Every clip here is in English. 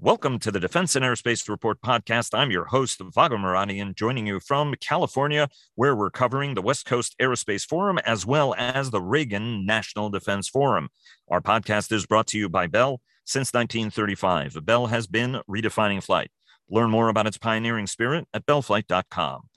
Welcome to the Defense and Aerospace Report podcast. I'm your host, Vago Muradian, joining you from California, where we're covering the West Coast Aerospace Forum as well as the Reagan National Defense Forum. Our podcast is brought to you by Bell. Since 1935, Bell has been redefining flight. Learn more about its pioneering spirit at bellflight.com.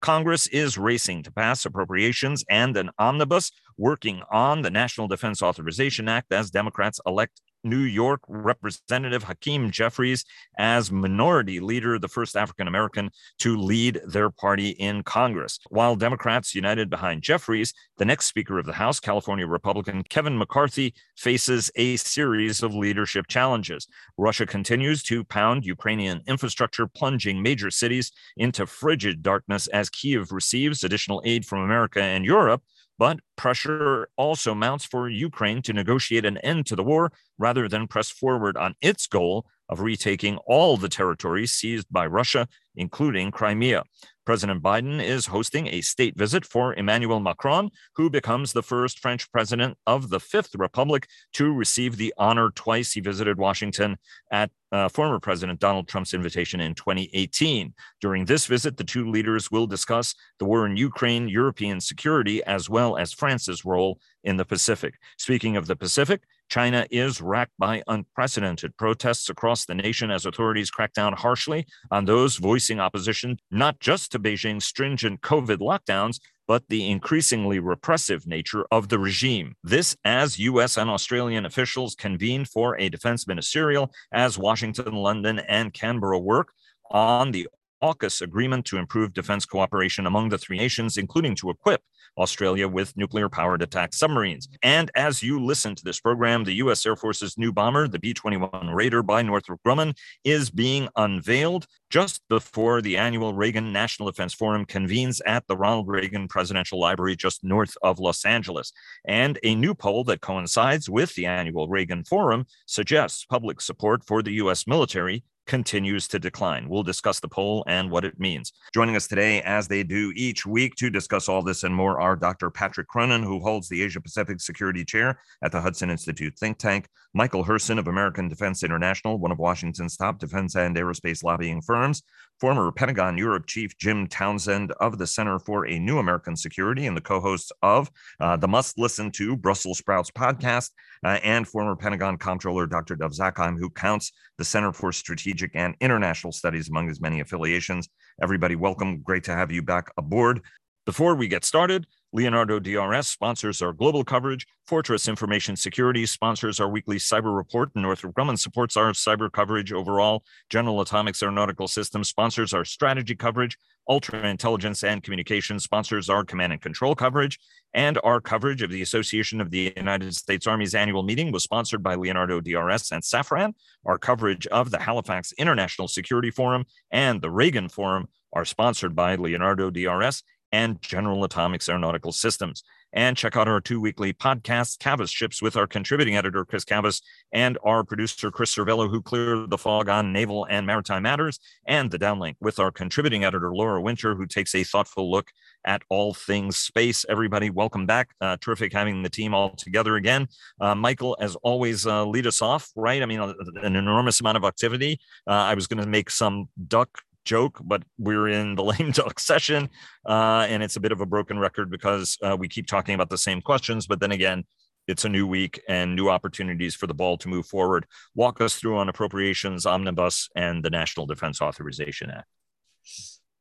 Congress is racing to pass appropriations and an omnibus working on the National Defense Authorization Act as Democrats elect New York Representative Hakeem Jeffries as minority leader, the first African American to lead their party in Congress. While Democrats united behind Jeffries, the next Speaker of the House, California Republican Kevin McCarthy, faces a series of leadership challenges. Russia continues to pound Ukrainian infrastructure, plunging major cities into frigid darkness as Kiev receives additional aid from America and Europe. But pressure also mounts for Ukraine to negotiate an end to the war rather than press forward on its goal of retaking all the territories seized by Russia, including Crimea. President Biden is hosting a state visit for Emmanuel Macron, who becomes the first French president of the Fifth Republic to receive the honor twice. He visited Washington at uh, former President Donald Trump's invitation in 2018. During this visit, the two leaders will discuss the war in Ukraine, European security, as well as France's role in the Pacific. Speaking of the Pacific, China is racked by unprecedented protests across the nation as authorities crack down harshly on those voicing opposition, not just to Beijing's stringent COVID lockdowns, but the increasingly repressive nature of the regime. This, as US and Australian officials convene for a defense ministerial as Washington, London, and Canberra work on the AUKUS agreement to improve defense cooperation among the three nations, including to equip Australia with nuclear powered attack submarines. And as you listen to this program, the U.S. Air Force's new bomber, the B 21 Raider by Northrop Grumman, is being unveiled just before the annual Reagan National Defense Forum convenes at the Ronald Reagan Presidential Library just north of Los Angeles. And a new poll that coincides with the annual Reagan Forum suggests public support for the U.S. military continues to decline. We'll discuss the poll and what it means. Joining us today, as they do each week, to discuss all this and more are Dr. Patrick Cronin, who holds the Asia Pacific Security Chair at the Hudson Institute think tank, Michael Herson of American Defense International, one of Washington's top defense and aerospace lobbying firms, former Pentagon Europe Chief Jim Townsend of the Center for a New American Security and the co hosts of uh, the Must Listen to Brussels Sprouts podcast, uh, and former Pentagon Comptroller Dr. Dov Zakheim, who counts the Center for Strategic and International Studies among his many affiliations. Everybody, welcome. Great to have you back aboard. Before we get started, Leonardo DRS sponsors our global coverage. Fortress Information Security sponsors our weekly cyber report. Northrop Grumman supports our cyber coverage overall. General Atomics Aeronautical Systems sponsors our strategy coverage. Ultra Intelligence and Communication sponsors our command and control coverage. And our coverage of the Association of the United States Army's annual meeting was sponsored by Leonardo DRS and Safran. Our coverage of the Halifax International Security Forum and the Reagan Forum are sponsored by Leonardo DRS and General Atomics Aeronautical Systems. And check out our two weekly podcasts, Cavas Ships, with our contributing editor, Chris Cavas, and our producer, Chris Servello, who cleared the fog on naval and maritime matters, and the downlink with our contributing editor, Laura Winter, who takes a thoughtful look at all things space. Everybody, welcome back. Uh, terrific having the team all together again. Uh, Michael, as always, uh, lead us off, right? I mean, an enormous amount of activity. Uh, I was going to make some duck joke, but we're in the lame duck session. Uh, and it's a bit of a broken record because uh, we keep talking about the same questions. But then again, it's a new week and new opportunities for the ball to move forward. Walk us through on appropriations, omnibus, and the National Defense Authorization Act.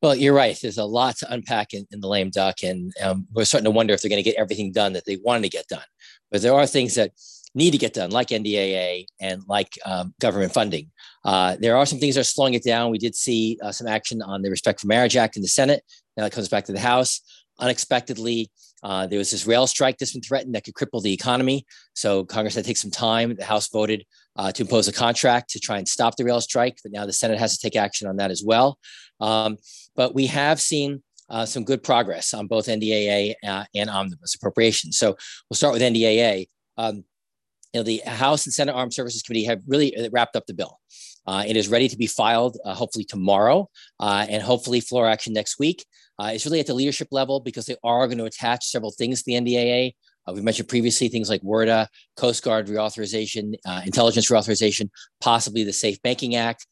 Well, you're right. There's a lot to unpack in, in the lame duck, and um, we're starting to wonder if they're going to get everything done that they wanted to get done. But there are things that need to get done, like NDAA and like um, government funding. Uh, there are some things that are slowing it down. We did see uh, some action on the Respect for Marriage Act in the Senate. Now it comes back to the House. Unexpectedly, uh, there was this rail strike that's been threatened that could cripple the economy. So Congress had to take some time. The House voted uh, to impose a contract to try and stop the rail strike, but now the Senate has to take action on that as well. Um, but we have seen uh, some good progress on both NDAA uh, and omnibus appropriations. So we'll start with NDAA. Um, you know, the House and Senate Armed Services Committee have really uh, wrapped up the bill. Uh, it is ready to be filed uh, hopefully tomorrow uh, and hopefully floor action next week. Uh, it's really at the leadership level because they are going to attach several things to the NDAA Uh, we mentioned previously things like WRDA, Coast Guard reauthorization, intelligence reauthorization, possibly the Safe Banking Act.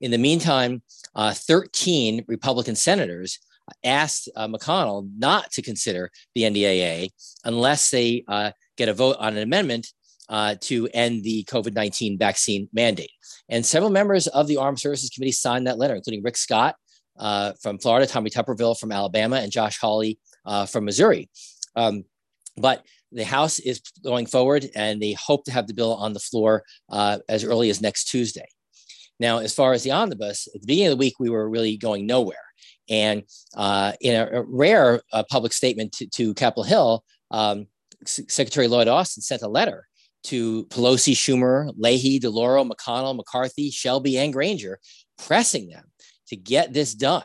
In the meantime, uh, 13 Republican senators asked McConnell not to consider the NDAA unless they get a vote on an amendment uh, to end the COVID 19 vaccine mandate. And several members of the Armed Services Committee signed that letter, including Rick Scott uh, from Florida, Tommy Tuberville from Alabama, and Josh Hawley uh, from Missouri. Um, but the House is going forward, and they hope to have the bill on the floor uh, as early as next Tuesday. Now, as far as the omnibus, at the beginning of the week, we were really going nowhere. And uh, in a, a rare uh, public statement to, to Capitol Hill, um, Secretary Lloyd Austin sent a letter to Pelosi, Schumer, Leahy, DeLauro, McConnell, McCarthy, Shelby, and Granger, pressing them to get this done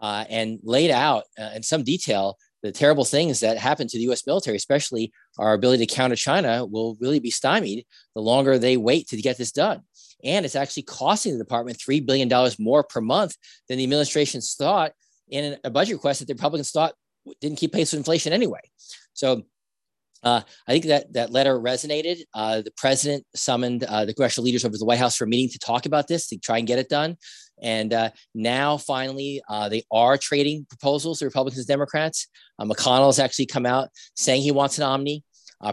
uh, and laid out uh, in some detail the terrible things that happen to the US military, especially our ability to counter China, will really be stymied the longer they wait to get this done. And it's actually costing the department $3 billion more per month than the administration thought in a budget request that the Republicans thought didn't keep pace with inflation anyway. So uh, I think that that letter resonated. Uh, the president summoned uh, the congressional leaders over to the White House for a meeting to talk about this, to try and get it done. And uh, now, finally, uh, they are trading proposals, the Republicans and Democrats. Uh, McConnell has actually come out saying he wants an omni.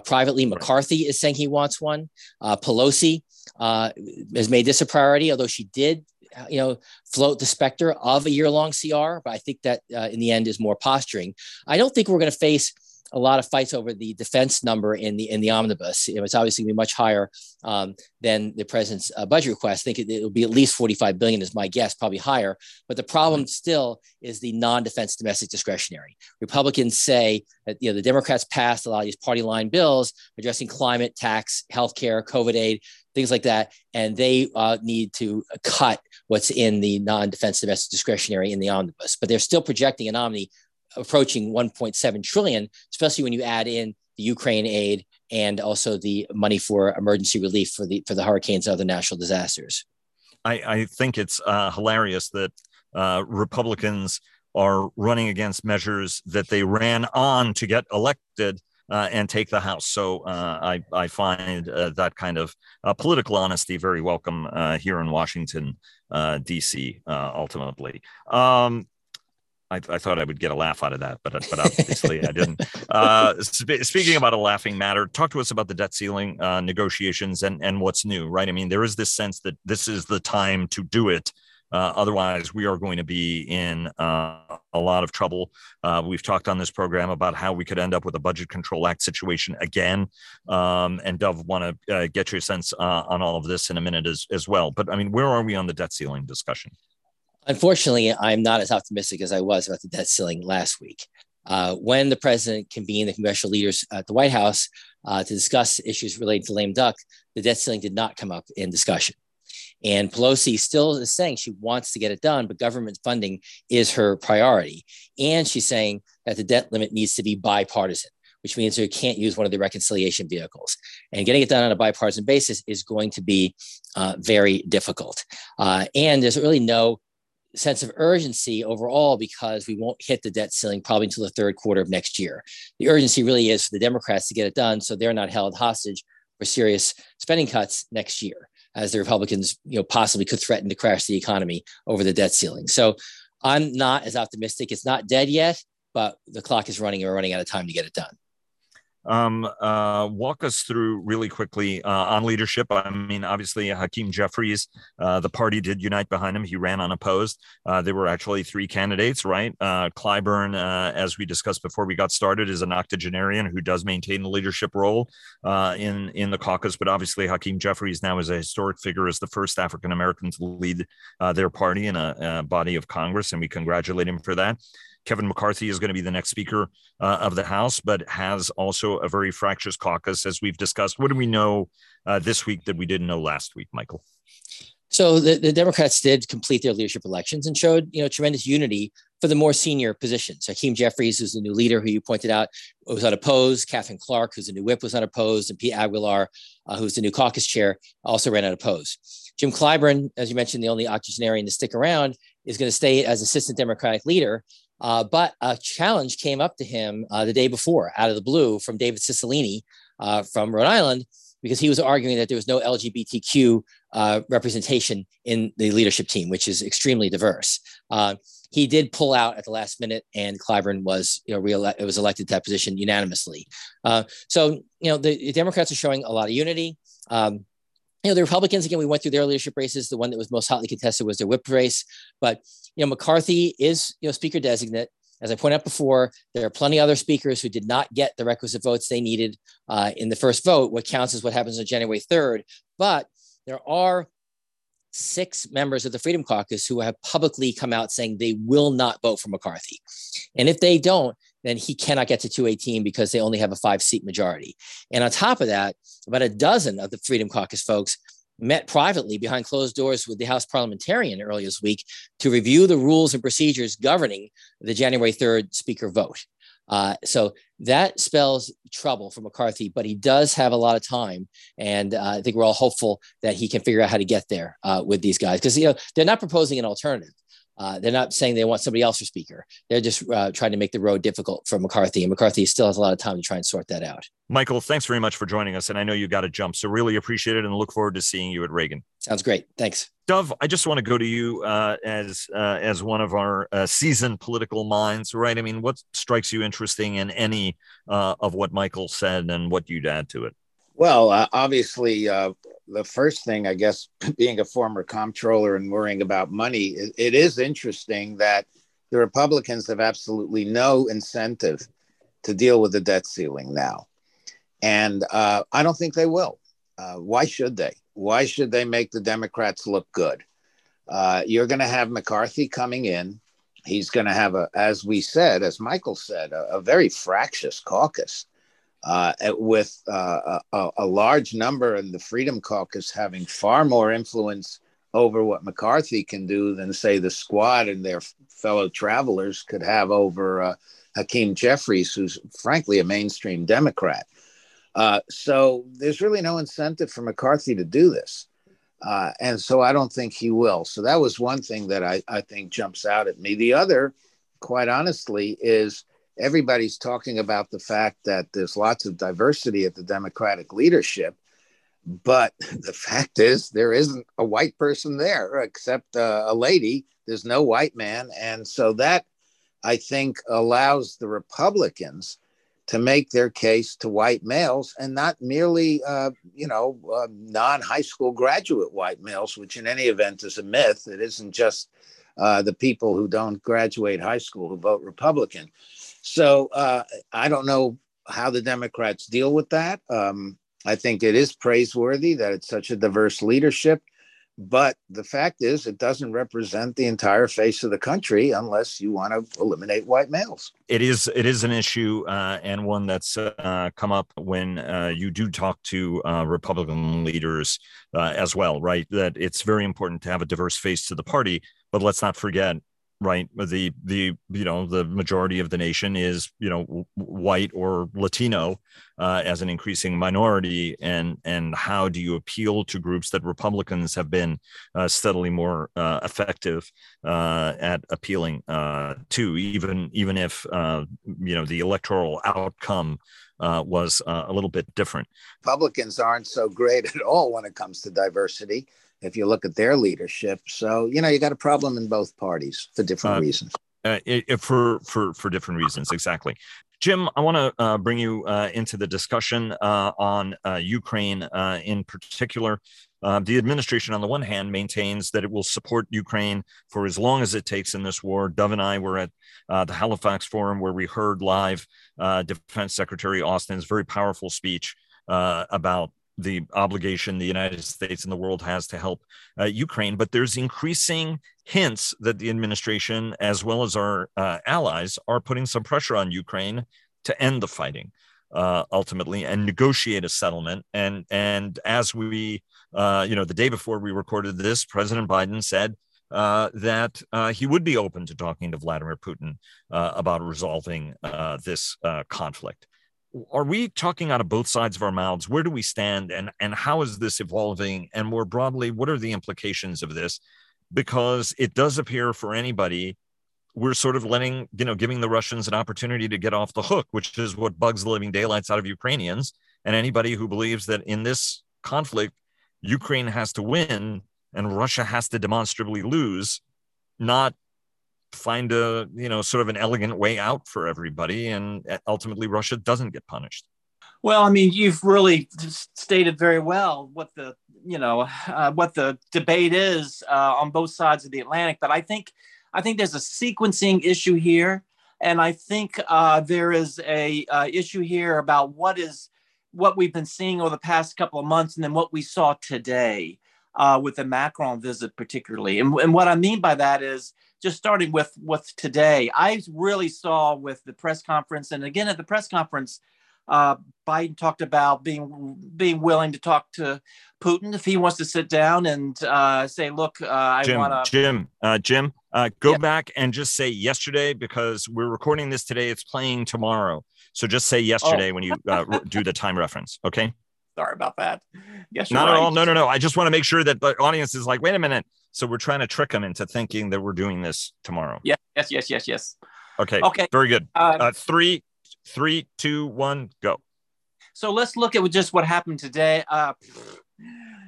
privately, McCarthy is saying he wants one. Pelosi has made this a priority, although she did you know, float the specter of a year long CR, but I think that uh, in the end is more posturing. I don't think we're going to face a lot of fights over the defense number in the in the omnibus. It's obviously going to be much higher um, than the president's uh, budget request. I think it, will be at least 45 billion is my guess, probably higher. But the problem still is the non-defense domestic discretionary. Republicans say that you know the Democrats passed a lot of these party line bills addressing climate, tax, healthcare, COVID aid, things like that, and they uh, need to cut what's in the non-defense domestic discretionary in the omnibus. But they're still projecting an omni approaching 1.7 trillion, especially when you add in the Ukraine aid and also the money for emergency relief for the for the hurricanes and other natural disasters. I, I think it's uh, hilarious that uh, Republicans are running against measures that they ran on to get elected uh, and take the House. So uh, I, I find uh, that kind of uh, political honesty very welcome uh, here in Washington, uh, D.C. ultimately. Um, I, I, thought I would get a laugh out of that, but but obviously I didn't. Uh, sp- speaking about a laughing matter, talk to us about the debt ceiling uh, negotiations and and what's new, right? I mean, there is this sense that this is the time to do it. Uh, otherwise, we are going to be in uh, a lot of trouble. Uh, we've talked on this program about how we could end up with a Budget Control Act situation again. Um, and Dov, want to uh, get your sense on all of this in a minute as, as well. But I mean, where are we on the debt ceiling discussion? Unfortunately, I'm not as optimistic as I was about the debt ceiling last week. Uh, when the president convened the congressional leaders at the White House uh, to discuss issues related to lame duck, the debt ceiling did not come up in discussion. And Pelosi still is saying she wants to get it done, but government funding is her priority. And she's saying that the debt limit needs to be bipartisan, which means you can't use one of the reconciliation vehicles. And getting it done on a bipartisan basis is going to be uh, very difficult. Uh, and there's really no sense of urgency overall because we won't hit the debt ceiling probably until the third quarter of next year. The urgency really is for the Democrats to get it done so they're not held hostage for serious spending cuts next year, as the Republicans, you know, possibly could threaten to crash the economy over the debt ceiling. So I'm not as optimistic. It's not dead yet, but the clock is running and we're running out of time to get it done. Um, uh, walk us through really quickly uh, on leadership. I mean, obviously, Hakeem Jeffries, uh, the party did unite behind him. He ran unopposed. Uh, there were actually three candidates, right? Uh, Clyburn, uh, as we discussed before we got started, is an octogenarian who does maintain the leadership role in in the caucus. But obviously, Hakeem Jeffries now is a historic figure as the first African American to lead their party in a, a body of Congress, and we congratulate him for that. Kevin McCarthy is going to be the next Speaker uh, of the House, but has also a very fractious caucus, as we've discussed. What do we know uh, this week that we didn't know last week, Michael? So the, the Democrats did complete their leadership elections and showed, you know, tremendous unity for the more senior positions. Hakeem Jeffries, who's the new leader, who you pointed out, was unopposed. Katherine Clark, who's the new whip, was unopposed. And Pete Aguilar, uh, who's the new caucus chair, also ran unopposed. Jim Clyburn, as you mentioned, the only octogenarian to stick around, is going to stay as assistant Democratic leader Uh, but a challenge came up to him uh, the day before, out of the blue, from David Cicilline uh, from Rhode Island, because he was arguing that there was no LGBTQ uh, representation in the leadership team, which is extremely diverse. Uh, he did pull out at the last minute, and Clyburn was, you know, re- was elected to that position unanimously. Uh, so, you know, the, the, Democrats are showing a lot of unity. Um, you know, the Republicans, again, we went through their leadership races. The one that was most hotly contested was their whip race. But, you know, McCarthy is, you know, speaker designate. As I pointed out before, there are plenty of other speakers who did not get the requisite votes they needed uh, in the first vote. What counts is what happens on January 3rd. But there are six members of the Freedom Caucus who have publicly come out saying they will not vote for McCarthy. And if they don't, then he cannot get to 218 because they only have a five seat majority. And on top of that, about a dozen of the Freedom Caucus folks met privately behind closed doors with the House parliamentarian earlier this week to review the rules and procedures governing the January 3rd speaker vote. Uh, so that spells trouble for McCarthy, but he does have a lot of time, and uh, I think we're all hopeful that he can figure out how to get there uh, with these guys because you know they're not proposing an alternative. Uh, they're not saying they want somebody else for speaker. They're just uh, trying to make the road difficult for McCarthy, and McCarthy still has a lot of time to try and sort that out. Michael, thanks very much for joining us, and I know you got to jump, so really appreciate it, and look forward to seeing you at Reagan. Sounds great. Thanks, Dov. I just want to go to you uh, as uh, as one of our uh, seasoned political minds, right? I mean, what strikes you interesting in any uh, of what Michael said, and what you'd add to it? Well, obviously the first thing, I guess, being a former comptroller and worrying about money, it, it is interesting that the Republicans have absolutely no incentive to deal with the debt ceiling now. And uh, I don't think they will. Uh, why should they? Why should they make the Democrats look good? Uh, you're going to have McCarthy coming in. He's going to have a, as we said, as Michael said, a, a very fractious caucus uh, with uh, a, a, large number in the Freedom Caucus having far more influence over what McCarthy can do than, say, the squad and their fellow travelers could have over uh, Hakeem Jeffries, who's frankly a mainstream Democrat. Uh, so there's really no incentive for McCarthy to do this. Uh, and so I don't think he will. So that was one thing that I, I think jumps out at me. The other, quite honestly, is everybody's talking about the fact that there's lots of diversity at the Democratic leadership. But the fact is, there isn't a white person there except uh, a lady. There's no white man. And so that, I think, allows the Republicans to make their case to white males and not merely, uh, you know, uh, non high school graduate white males, which in any event is a myth. It isn't just uh, the people who don't graduate high school who vote Republican. So uh, I don't know how the Democrats deal with that. Um, I think it is praiseworthy that it's such a diverse leadership. But the fact is, it doesn't represent the entire face of the country unless you want to eliminate white males. It is it is an issue uh, and one that's uh, come up when uh, you do talk to uh, Republican leaders uh, as well, right? That it's very important to have a diverse face to the party. But let's not forget right? The the you know the majority of the nation is you know white or latino uh, as an increasing minority. And and how do you appeal to groups that republicans have been uh, steadily more uh, effective uh, at appealing uh, to? Even even if uh, you know the electoral outcome was a little bit different. Republicans aren't so great at all when it comes to diversity if you look at their leadership. So, you know, you got a problem in both parties for different uh, reasons. Uh, it, for for for different reasons, exactly. Jim, I want to uh, bring you uh, into the discussion uh, on uh, Ukraine in particular. the administration, on the one hand, maintains that it will support Ukraine for as long as it takes in this war. Dov and I were at the Halifax Forum where we heard live Defense Secretary Austin's very powerful speech about the obligation the United States and the world has to help uh, Ukraine. But there's increasing hints that the administration, as well as our uh, allies, are putting some pressure on Ukraine to end the fighting. Uh, ultimately, and negotiate a settlement. And and as we, uh, you know, the day before we recorded this, President Biden said uh, that uh, he would be open to talking to Vladimir Putin uh, about resolving uh, this uh, conflict are we talking out of both sides of our mouths? Where do we stand and and how is this evolving? And more broadly what are the implications of this? Because it does appear for anybody we're sort of letting, you know, giving the Russians an opportunity to get off the hook, which is what bugs the living daylights out of Ukrainians. And anybody who believes that in this conflict, Ukraine has to win and Russia has to demonstrably lose, not find a, you know, sort of an elegant way out for everybody. And ultimately, Russia doesn't get punished. Well, I mean, you've really stated very well what the you know uh, what the debate is uh, on both sides of the Atlantic. But I think I think there's a sequencing issue here, and I think uh, there is a uh, issue here about what is what we've been seeing over the past couple of months, and then what we saw today uh, with the Macron visit, particularly. And, and what I mean by that is just starting with with today. I really saw with the press conference, and again at the press conference uh, Biden talked about being being willing to talk to Putin if he wants to sit down and uh, say, "Look, uh, I want to." Jim, uh, Jim, uh, go yeah. back and just say yesterday because we're recording this today. It's playing tomorrow, so just say yesterday oh. when you uh, do the time reference. Okay. Sorry about that. Yes, not right. at all. No, no, no. I just want to make sure that the audience is like, wait a minute. So we're trying to trick them into thinking that we're doing this tomorrow. Yes, yes, yes, yes, yes. Okay. Okay. Very good. Uh, three, Three, two, one, go. So let's look at just what happened today. Uh,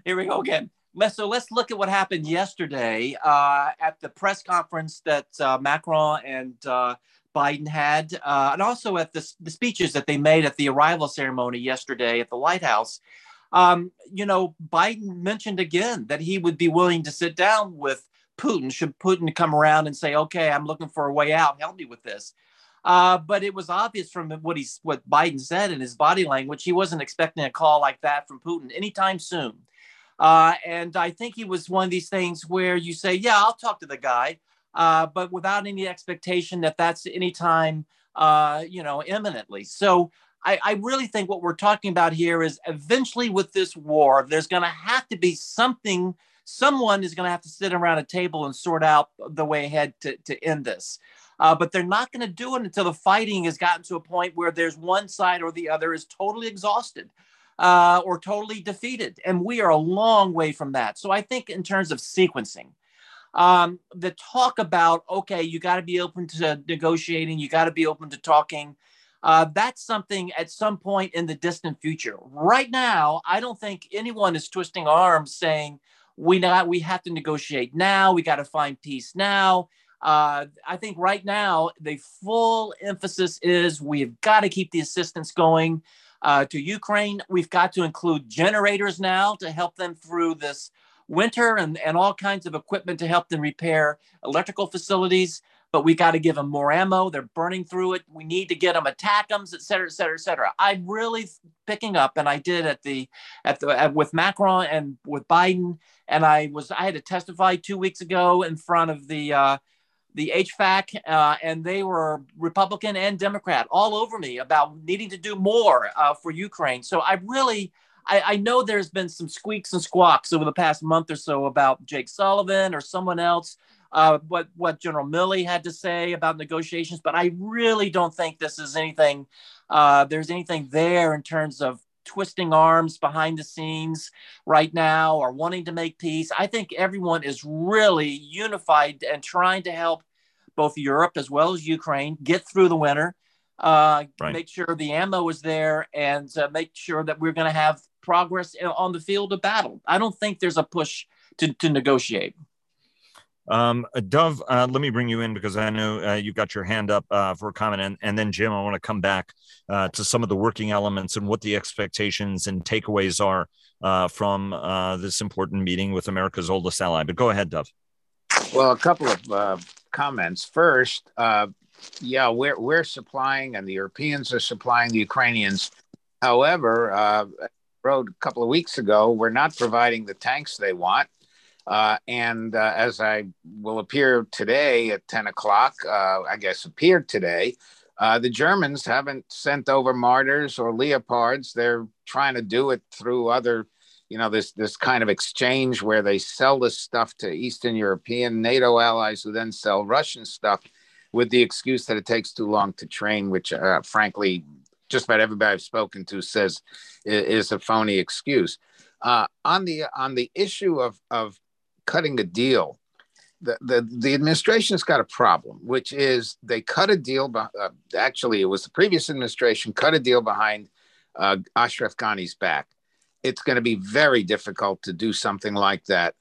here we go again. Let's, so let's look at what happened yesterday uh, at the press conference that uh, Macron and uh, Biden had, uh, and also at the, the, speeches that they made at the arrival ceremony yesterday at the White House. Um, you know, Biden mentioned again that he would be willing to sit down with Putin should Putin come around and say, "Okay, I'm looking for a way out. Help me with this." Uh, but it was obvious from what he's what Biden said in his body language, he wasn't expecting a call like that from Putin anytime soon. Uh, and I think he was one of these things where you say, "Yeah, I'll talk to the guy," uh, but without any expectation that that's anytime, uh, you know, imminently. So I, I really think what we're talking about here is eventually with this war, there's going to have to be something. Someone is going to have to sit around a table and sort out the way ahead to, to end this. Uh, but they're not going to do it until the fighting has gotten to a point where there's one side or the other is totally exhausted uh, or totally defeated. And we are a long way from that. So I think in terms of sequencing, um, the talk about, okay, you got to be open to negotiating, you got to be open to talking. Uh, that's something at some point in the distant future. Right now, I don't think anyone is twisting arms saying we not we have to negotiate now. We got to find peace now. Uh, I think right now the full emphasis is we've got to keep the assistance going uh, to Ukraine. We've got to include generators now to help them through this winter and, and all kinds of equipment to help them repair electrical facilities. But we got to give them more ammo. They're burning through it. We need to get them ATACMS, et cetera, et cetera, et cetera. I'm really picking up, and I did at the at the at, with Macron and with Biden, and I was I had to testify two weeks ago in front of the uh, the HFAC, uh, and they were Republican and Democrat all over me about needing to do more uh, for Ukraine. So I really, I, I, know there's been some squeaks and squawks over the past month or so about Jake Sullivan or someone else, uh, what what General Milley had to say about negotiations, but I really don't think this is anything. Uh, there's anything there in terms of twisting arms behind the scenes right now or wanting to make peace. I think everyone is really unified and trying to help both Europe as well as Ukraine get through the winter, uh, right. make sure the ammo is there, and uh, make sure that we're going to have progress on the field of battle. I don't think there's a push to, to negotiate. Um, uh, Dov, uh, let me bring you in because I know uh, you've got your hand up uh, for a comment, and, and then Jim, I want to come back uh, to some of the working elements and what the expectations and takeaways are uh, from this important meeting with America's oldest ally. But go ahead, Dov. Well, a couple of comments. First, yeah, we're we're supplying, and the Europeans are supplying the Ukrainians. However, wrote a couple of weeks ago, we're not providing the tanks they want. Uh, and uh, as I will appear today at 10 o'clock, uh, I guess appeared today, uh, the Germans haven't sent over Marders or Leopards. They're trying to do it through other, you know, this this kind of exchange where they sell this stuff to Eastern European NATO allies who then sell Russian stuff with the excuse that it takes too long to train, which uh, frankly, just about everybody I've spoken to says is a phony excuse. Uh, on the on the issue of of cutting a deal. the, the, the administration's got a problem, which is they cut a deal. Uh, actually, it was the previous administration cut a deal behind uh, Ashraf Ghani's back. It's going to be very difficult to do something like that,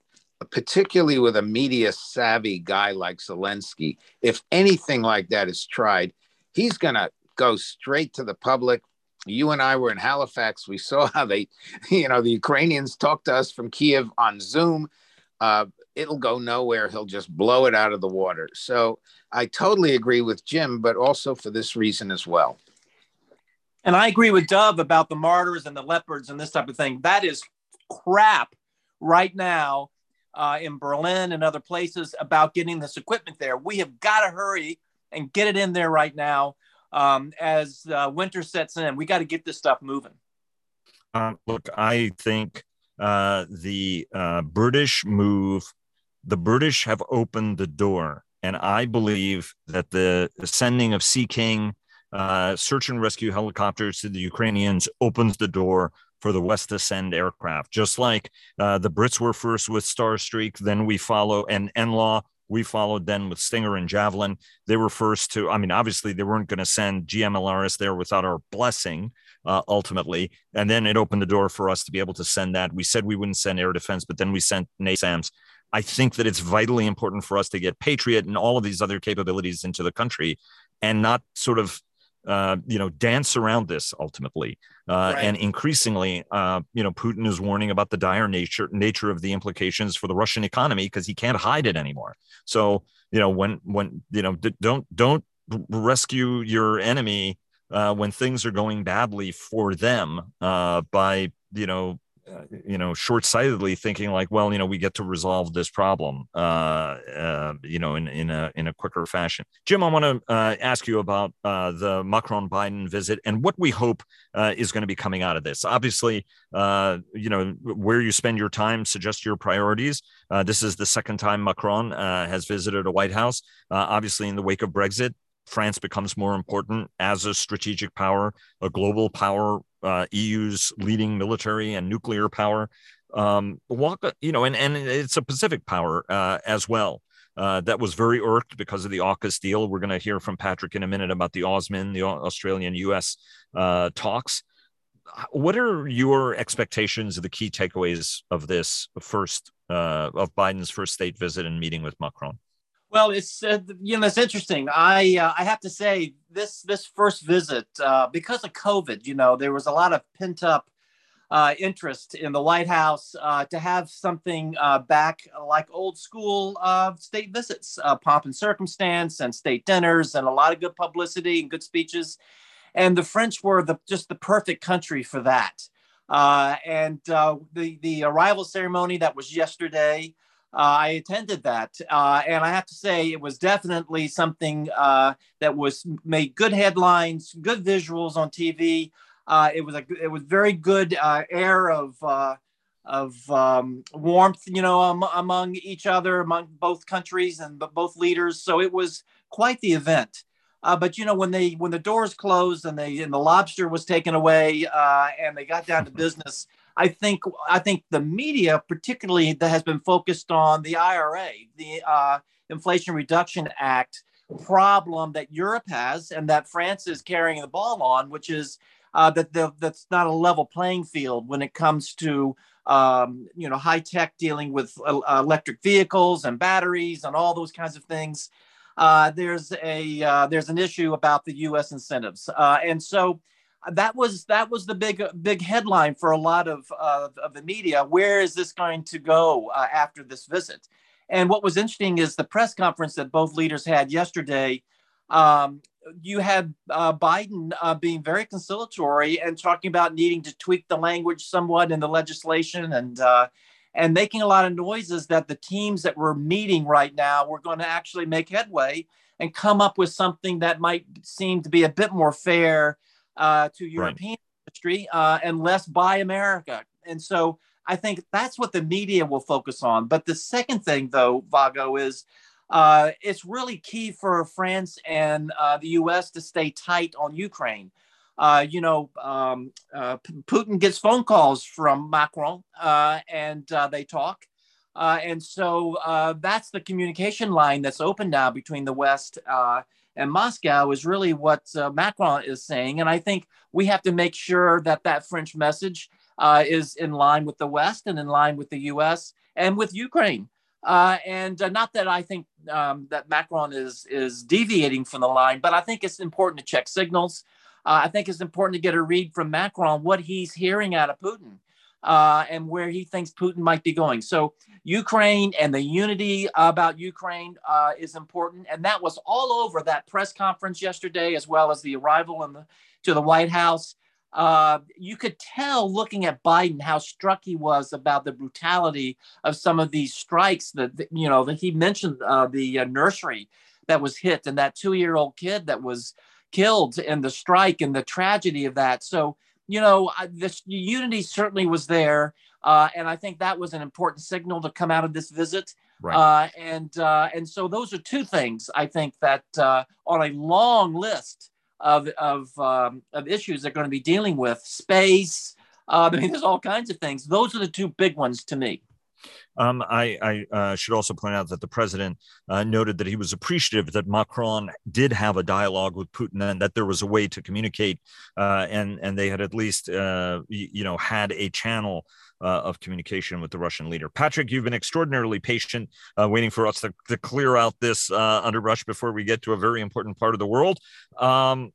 particularly with a media savvy guy like Zelensky. If anything like that is tried, he's going to go straight to the public. You and I were in Halifax. We saw how they, you know, the Ukrainians talked to us from Kiev on Zoom. Uh, it'll go nowhere. He'll just blow it out of the water. So I totally agree with Jim, but also for this reason as well. And I agree with Dov about the Marders and the leopards and this type of thing. That is crap right now uh, in Berlin and other places about getting this equipment there. We have got to hurry and get it in there right now um, as uh, winter sets in. We got to get this stuff moving. Um, look, I think uh, the uh, British move, the British have opened the door. And I believe that the sending of Sea King uh, search and rescue helicopters to the Ukrainians opens the door for the West to send aircraft, just like uh, the Brits were first with Starstreak, then we follow, and NLAW, we followed then with Stinger and Javelin. They were first to, I mean, obviously they weren't going to send GMLRS there without our blessing uh, ultimately. And then it opened the door for us to be able to send that. We said we wouldn't send air defense, but then we sent NASAMS. I think that it's vitally important for us to get Patriot and all of these other capabilities into the country and not sort of uh, you know, dance around this ultimately. Uh, right. And increasingly, uh, you know, Putin is warning about the dire nature nature of the implications for the Russian economy because he can't hide it anymore. So, you know, when when you know, d- don't don't rescue your enemy uh, when things are going badly for them uh, by you know uh, you know, short-sightedly thinking like, well, you know, we get to resolve this problem, uh, uh, you know, in in a in a quicker fashion. Jim, I want to uh, ask you about uh, the Macron-Biden visit and what we hope uh, is going to be coming out of this. Obviously, uh, you know, where you spend your time suggests your priorities. this is the second time Macron has visited a White House. obviously, in the wake of Brexit, France becomes more important as a strategic power, a global power, uh, EU's leading military and nuclear power. Um, you know, and, and it's a Pacific power uh, as well. Uh, that was very irked because of the AUKUS deal. We're going to hear from Patrick in a minute about the AUSMIN, the Australian US uh, talks. What are your expectations of the key takeaways of this first, uh, of Biden's first state visit and meeting with Macron? Well, it's uh, you know it's interesting. I uh, I have to say this this first visit uh, because of COVID, you know, there was a lot of pent up uh, interest in the White House uh, to have something uh, back like old school state visits, pomp and circumstance, and state dinners, and a lot of good publicity and good speeches. And the French were the just the perfect country for that. and the the arrival ceremony that was yesterday. Uh, I attended that, uh, and I have to say it was definitely something uh, that was made good headlines, good visuals on TV. Uh, it was a it was very good uh, air of uh, of um, warmth, you know, um, among each other, among both countries and both leaders. So it was quite the event. but you know, when they when the doors closed and they and the lobster was taken away and they got down to business. I think I think the media, particularly that has been focused on the IRA, the uh, Inflation Reduction Act problem that Europe has and that France is carrying the ball on, which is uh, that the, that's not a level playing field when it comes to um, you know high tech dealing with uh, electric vehicles and batteries and all those kinds of things. Uh, there's a uh, there's an issue about the U.S. incentives, uh, and so that was that was the big big headline for a lot of of the media. Where is this going to go uh, after this visit? And what was interesting is the press conference that both leaders had yesterday. Um, you had uh, Biden uh, being very conciliatory and talking about needing to tweak the language somewhat in the legislation and uh, and making a lot of noises that the teams that were meeting right now were going to actually make headway and come up with something that might seem to be a bit more fair uh, to European right. industry uh, and less buy America. And so I think that's what the media will focus on. But the second thing, though, Vago, is uh, it's really key for France and uh, the US to stay tight on Ukraine. Uh, you know, um, uh, Putin gets phone calls from Macron uh, and uh, they talk. Uh, and so uh, that's the communication line that's open now between the West uh, and Moscow is really what uh, Macron is saying. And I think we have to make sure that that French message uh, is in line with the West and in line with the U.S. and with Ukraine. Uh, and not that I think um, that Macron is is deviating from the line, but I think it's important to check signals. I think it's important to get a read from Macron what he's hearing out of Putin uh, and where he thinks Putin might be going. So Ukraine and the unity about Ukraine uh, is important, and that was all over that press conference yesterday, as well as the arrival in the, to the White House. Uh, you could tell looking at Biden how struck he was about the brutality of some of these strikes that, that you know that he mentioned uh, the uh, nursery that was hit and that two-year-old kid that was killed in the strike and the tragedy of that. So you know, this unity certainly was there. Uh, and I think that was an important signal to come out of this visit. Right. Uh, and uh, and so those are two things I think that uh, on a long list of of, um, of issues they're going to be dealing with space. Uh, I mean, there's all kinds of things. Those are the two big ones to me. Um, I, I uh, should also point out that the president uh, noted that he was appreciative that Macron did have a dialogue with Putin and that there was a way to communicate, uh, and and they had at least uh, you know had a channel uh, of communication with the Russian leader. Patrick, you've been extraordinarily patient, uh, waiting for us to, to clear out this underbrush before we get to a very important part of the world. Um,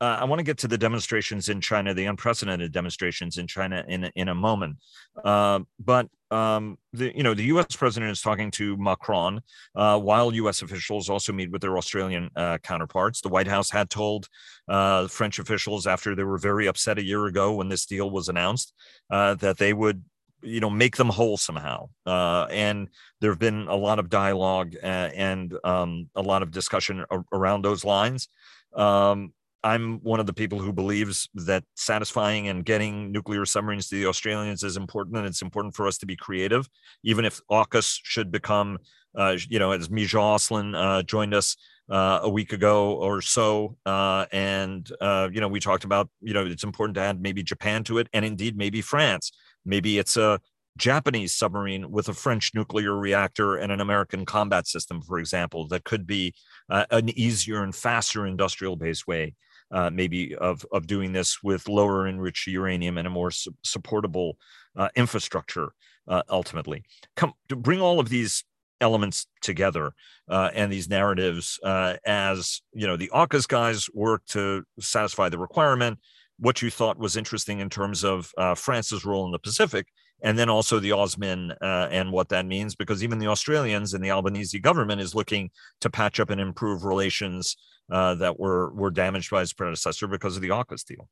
uh, I want to get to the demonstrations in China, the unprecedented demonstrations in China in in a moment. Uh, but um, the you know the U.S. president is talking to Macron, uh, while U.S. officials also meet with their Australian uh, counterparts. The White House had told uh, French officials after they were very upset a year ago when this deal was announced uh, that they would you know make them whole somehow uh, and there have been a lot of dialogue uh, and um, a lot of discussion around those lines um, I'm one of the people who believes that satisfying and getting nuclear submarines to the Australians is important, and it's important for us to be creative, even if AUKUS should become, uh, you know, as Mija Auslin uh, joined us uh, a week ago or so, uh, and uh, you know, we talked about, you know, it's important to add maybe Japan to it, and indeed maybe France. Maybe it's a Japanese submarine with a French nuclear reactor and an American combat system, for example, that could be uh, an easier and faster industrial based way uh, maybe of of doing this with lower enriched uranium and a more su- supportable uh, infrastructure uh, ultimately. Come to bring all of these elements together uh, and these narratives uh, as you know the AUKUS guys work to satisfy the requirement. What you thought was interesting in terms of France's role in the Pacific, and then also the AUSMIN uh, and what that means, because even the Australians and the Albanese government is looking to patch up and improve relations uh, that were were damaged by his predecessor because of the AUKUS deal.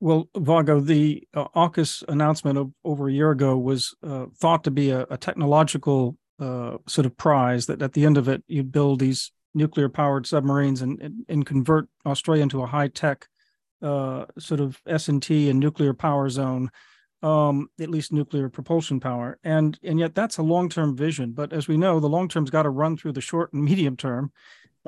Well, Vago, the uh, AUKUS announcement of over a year ago was uh, thought to be a, a technological uh, sort of prize that at the end of it, you'd build these nuclear powered submarines and, and, and, convert Australia into a high tech uh, sort of S&T and nuclear power zone, um, at least nuclear propulsion power. And, and yet that's a long term vision. But as we know, the long term's got to run through the short and medium term.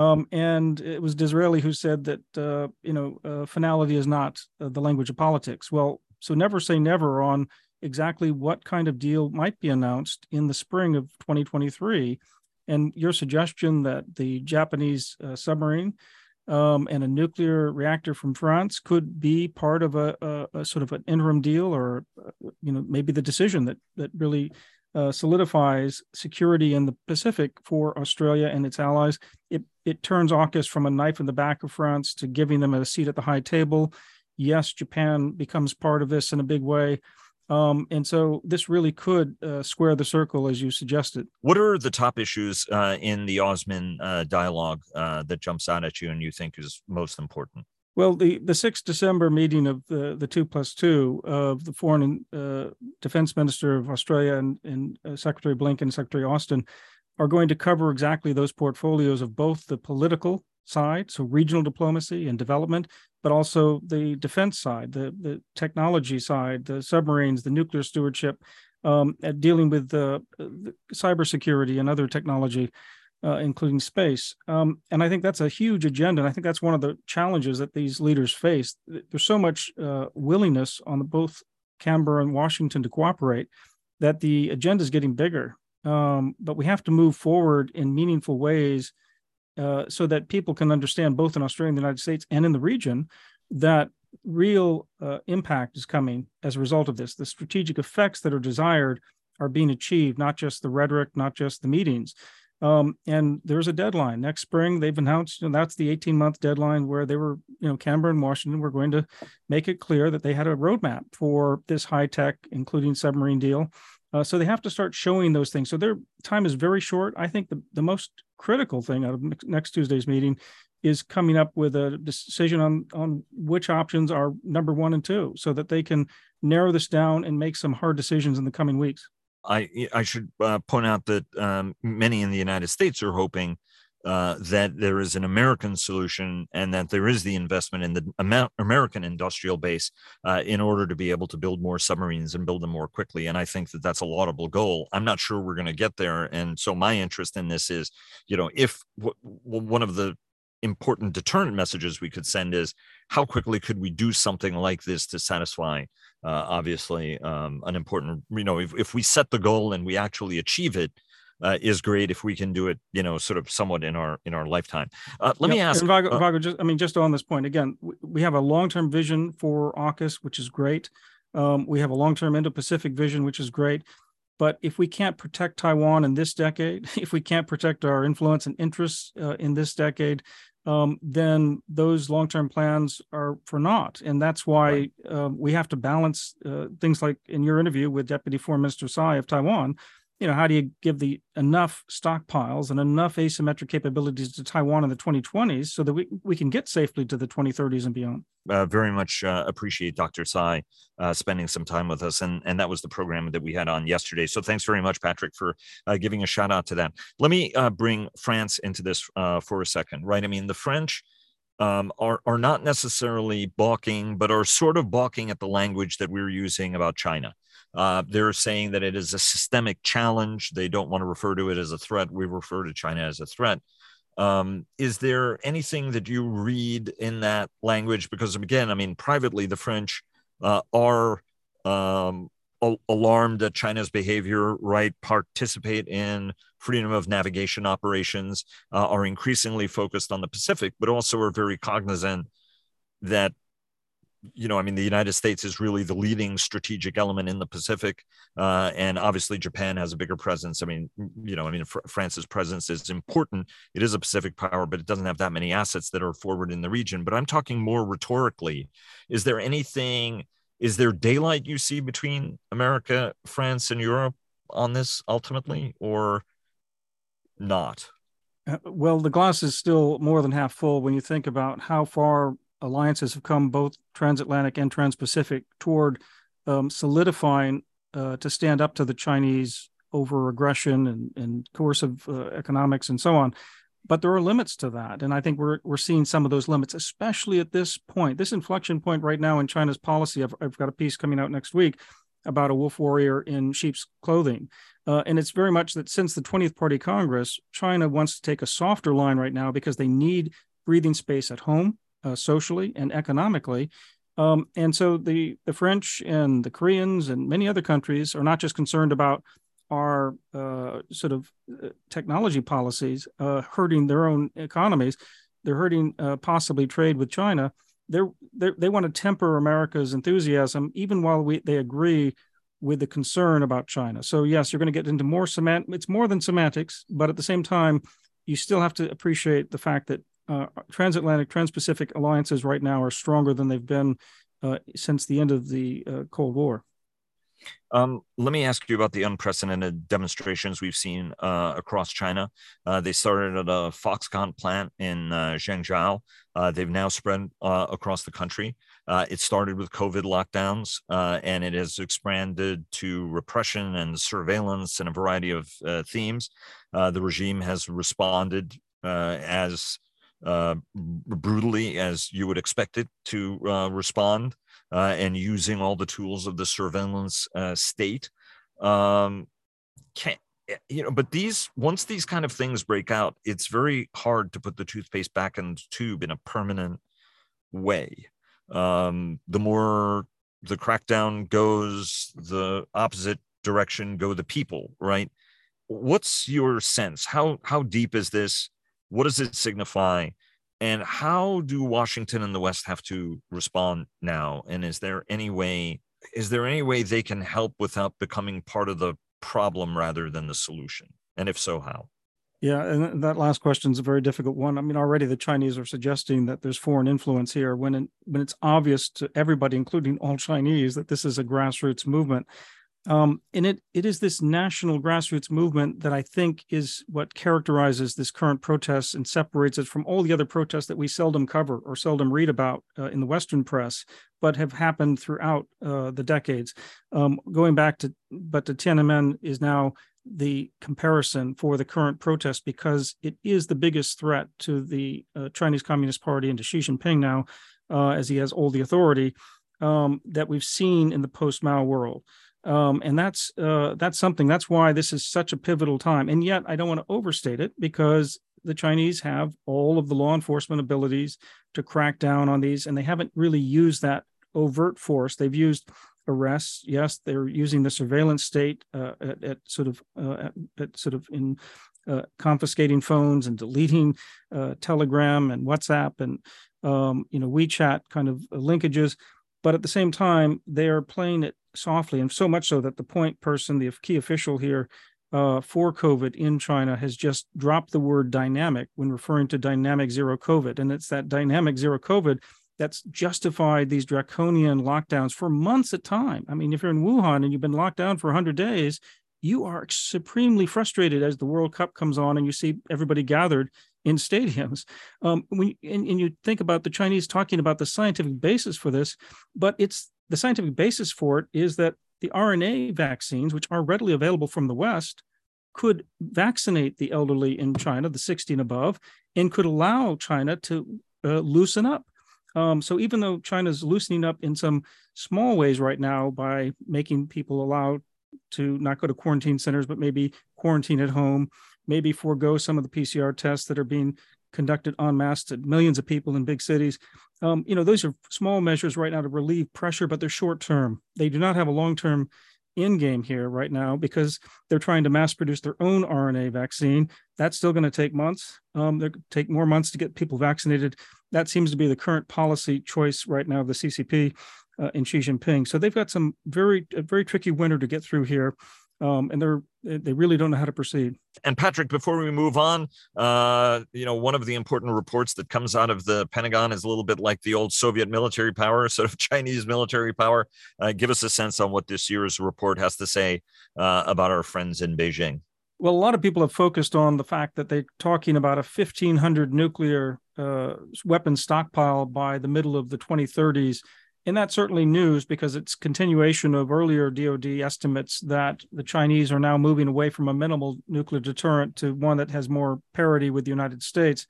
Um, and it was Disraeli who said that uh, you know uh, finality is not uh, the language of politics. Well, so never say never on exactly what kind of deal might be announced in the spring of 2023. And your suggestion that the Japanese uh, submarine um, and a nuclear reactor from France could be part of a, a, a sort of an interim deal, or uh, you know maybe the decision that that really uh, solidifies security in the Pacific for Australia and its allies. It it turns AUKUS from a knife in the back of France to giving them a seat at the high table. Yes, Japan becomes part of this in a big way. Um, and so this really could uh, square the circle, as you suggested. What are the top issues uh, in the AUSMIN uh, dialogue uh, that jumps out at you and you think is most important? Well, the, the 6th December meeting of the, the two plus two of the foreign and uh, defense minister of Australia and, and uh, Secretary Blinken, Secretary Austin are going to cover exactly those portfolios of both the political side, so regional diplomacy and development, but also the defense side, the, the technology side, the submarines, the nuclear stewardship, um, dealing with the, the cybersecurity and other technology uh, including space. Um, and I think that's a huge agenda. And I think that's one of the challenges that these leaders face. There's so much uh, willingness on both Canberra and Washington to cooperate that the agenda is getting bigger. Um, but we have to move forward in meaningful ways uh, so that people can understand both in Australia and the United States and in the region that real uh, impact is coming as a result of this. The strategic effects that are desired are being achieved, not just the rhetoric, not just the meetings. Um, and there's a deadline next spring. They've announced you know, that's the 18 month deadline where they were, you know, Canberra and Washington were going to make it clear that they had a roadmap for this high tech, including submarine deal. Uh, so they have to start showing those things. So their time is very short. I think the, the most critical thing out of next Tuesday's meeting is coming up with a decision on on which options are number one and two, so that they can narrow this down and make some hard decisions in the coming weeks. I I should uh, point out that um, many in the United States are hoping uh, that there is an American solution and that there is the investment in the American industrial base uh, in order to be able to build more submarines and build them more quickly. And I think that that's a laudable goal. I'm not sure we're going to get there. And so my interest in this is, you know, if w- one of the important deterrent messages we could send is how quickly could we do something like this to satisfy uh, obviously um, an important you know if, if we set the goal and we actually achieve it uh, is great if we can do it you know sort of somewhat in our in our lifetime uh, let me ask Vago, uh Vago, just i mean just on this point again we have a long-term vision for AUKUS which is great um, we have a long-term indo-pacific vision which is great but if we can't protect Taiwan in this decade, if we can't protect our influence and interests uh, in this decade, um, then those long-term plans are for naught. And that's why right. uh, we have to balance uh, things like in your interview with Deputy Foreign Minister Tsai of Taiwan, you know, how do you give the enough stockpiles and enough asymmetric capabilities to Taiwan in the 2020s so that we, we can get safely to the 2030s and beyond? Uh, very much uh, appreciate Dr. Tsai uh, spending some time with us. And, and that was the program that we had on yesterday. So thanks very much, Patrick, for uh, giving a shout out to that. Let me uh, bring France into this uh, for a second, right? I mean, the French. Um, are are not necessarily balking, but are sort of balking at the language that we're using about China. Uh, they're saying that it is a systemic challenge. They don't want to refer to it as a threat. We refer to China as a threat. Um, is there anything that you read in that language? Because again, I mean, privately, the French uh, are um, alarmed at China's behavior, right? Participate in freedom of navigation operations, uh, are increasingly focused on the Pacific, but also are very cognizant that you know, I mean, the United States is really the leading strategic element in the Pacific, uh, and obviously Japan has a bigger presence. I mean, you know, I mean, Fr- France's presence is important. It is a Pacific power, but it doesn't have that many assets that are forward in the region. But I'm talking more rhetorically. Is there anything? Is there daylight you see between America, France, and Europe on this ultimately, or not? Uh, well, the glass is still more than half full when you think about how far alliances have come both transatlantic and transpacific toward um, solidifying uh, to stand up to the Chinese over aggression and, and coercive uh, economics and so on. But there are limits to that. And I think we're, we're seeing some of those limits, especially at this point, this inflection point right now in China's policy. I've, I've got a piece coming out next week about a wolf warrior in sheep's clothing. Uh, and it's very much that since the 20th Party Congress, China wants to take a softer line right now because they need breathing space at home uh, socially and economically. Um, and so the the French and the Koreans and many other countries are not just concerned about our uh, sort of uh, technology policies uh, hurting their own economies. They're hurting uh, possibly trade with China. They're, they're, they want to temper America's enthusiasm, even while we, they agree with the concern about China. So yes, you're going to get into more cement. It's more than semantics, but at the same time, you still have to appreciate the fact that uh, transatlantic, transpacific alliances right now are stronger than they've been uh, since the end of the uh, Cold War. Um, let me ask you about the unprecedented demonstrations we've seen uh, across China. Uh, they started at a Foxconn plant in uh, Zhengzhou. Uh, they've now spread uh, across the country. Uh, it started with COVID lockdowns, and it has expanded to repression and surveillance and a variety of themes. the regime has responded as uh, brutally as you would expect it to uh, respond uh, and using all the tools of the surveillance uh, state. Um, can, you know, but these once these kind of things break out, it's very hard to put the toothpaste back in the tube in a permanent way. Um, the more the crackdown goes, the opposite direction go the people, right? what's your sense? How how deep is this? What does it signify? And how do Washington and the West have to respond now? And is there any way is there any way they can help without becoming part of the problem rather than the solution? And if so, how? Yeah, and that last question is a very difficult one. I mean, already the Chinese are suggesting that there's foreign influence here when it, when it's obvious to everybody, including all Chinese, that this is a grassroots movement. Um, and it it is this national grassroots movement that I think is what characterizes this current protest and separates it from all the other protests that we seldom cover or seldom read about uh, in the Western press, but have happened throughout uh, the decades. Um, going back to, but the Tiananmen is now the comparison for the current protest because it is the biggest threat to the uh, Chinese Communist Party and to Xi Jinping now, uh, as he has all the authority um, that we've seen in the post Mao world. Um, and that's uh, that's something. That's why this is such a pivotal time. And yet, I don't want to overstate it because the Chinese have all of the law enforcement abilities to crack down on these, and they haven't really used that overt force. They've used arrests. Yes, they're using the surveillance state uh, at, at, sort of uh, at, at, sort of in uh, confiscating phones and deleting uh, Telegram and WhatsApp and um, you know WeChat kind of linkages. But at the same time, they are playing it softly, and so much so that the point person, the key official here uh, for COVID in China, has just dropped the word dynamic when referring to dynamic zero COVID. And it's that dynamic zero COVID that's justified these draconian lockdowns for months at time. I mean, if you're in Wuhan and you've been locked down for 100 days, you are supremely frustrated as the World Cup comes on and you see everybody gathered in stadiums. Um, when and, and you think about the Chinese talking about the scientific basis for this, but it's the scientific basis for it is that the RNA vaccines, which are readily available from the West, could vaccinate the elderly in China, the 60 and above, and could allow China to uh, loosen up um, so even though China's loosening up in some small ways right now by making people allowed to not go to quarantine centers, but maybe quarantine at home, maybe forego some of the PCR tests that are being conducted en masse to millions of people in big cities. Um, you know, those are small measures right now to relieve pressure, but they're short term. They do not have a long term end game here right now because they're trying to mass produce their own RNA vaccine. That's still going to take months. Um, they take more months to get people vaccinated that seems to be the current policy choice right now of the CCP uh, in Xi Jinping. So they've got some very very tricky winter to get through here. Um, and they're they really don't know how to proceed. And Patrick, before we move on, uh, you know, one of the important reports that comes out of the Pentagon is a little bit like the old Soviet military power, sort of Chinese military power. Uh, give us a sense on what this year's report has to say uh, about our friends in Beijing. Well, a lot of people have focused on the fact that they're talking about a 1,500 nuclear uh, weapon stockpile by the middle of the 2030s. And that's certainly news because it's continuation of earlier DoD estimates that the Chinese are now moving away from a minimal nuclear deterrent to one that has more parity with the United States.